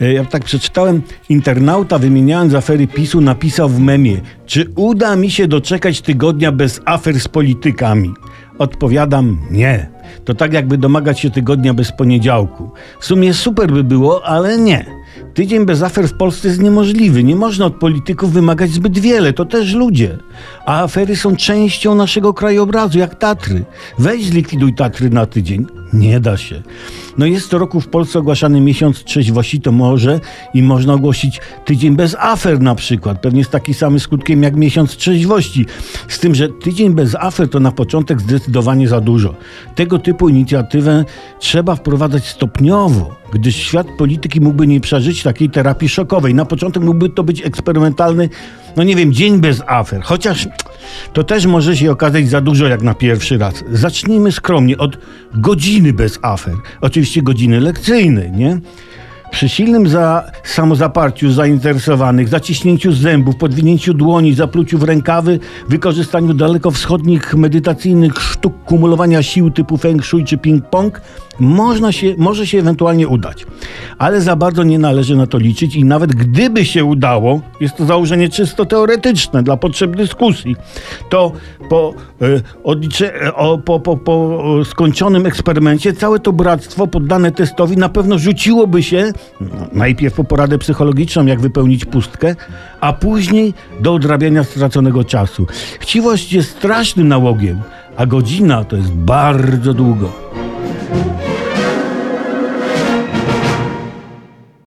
E, Ja tak przeczytałem, internauta wymieniając afery PiSu napisał w memie, czy uda mi się doczekać tygodnia bez afer z politykami? Odpowiadam, nie. To tak jakby domagać się tygodnia bez poniedziałku. W sumie super by było, ale nie. Tydzień bez afer w Polsce jest niemożliwy. Nie można od polityków wymagać zbyt wiele. To też ludzie. A afery są częścią naszego krajobrazu, jak Tatry. Weź zlikwiduj Tatry na tydzień. Nie da się. No jest co roku w Polsce ogłaszany miesiąc trzeźwości, to może i można ogłosić tydzień bez afer na przykład. Pewnie z takim samym skutkiem jak miesiąc trzeźwości. Z tym, że tydzień bez afer to na początek zdecydowanie za dużo. Tego typu inicjatywę trzeba wprowadzać stopniowo, gdyż świat polityki mógłby nie przeżyć takiej terapii szokowej. Na początek mógłby to być eksperymentalny, no nie wiem, dzień bez afer. Chociaż to też może się okazać za dużo jak na pierwszy raz. Zacznijmy skromnie od godziny bez afer. Oczywiście godziny lekcyjnej, nie? Przy silnym za samozaparciu zainteresowanych, zaciśnięciu zębów, podwinięciu dłoni, zapluciu w rękawy, wykorzystaniu dalekowschodnich medytacyjnych sztuk kumulowania sił typu feng shui czy ping-pong, można się, może się ewentualnie udać. Ale za bardzo nie należy na to liczyć i nawet gdyby się udało, jest to założenie czysto teoretyczne dla potrzeb dyskusji, to po, e, odlicze, e, o, po, po, po skończonym eksperymencie całe to bractwo poddane testowi na pewno rzuciłoby się no, najpierw po poradę psychologiczną, jak wypełnić pustkę, a później do odrabiania straconego czasu. Chciwość jest strasznym nałogiem, a godzina to jest bardzo długo.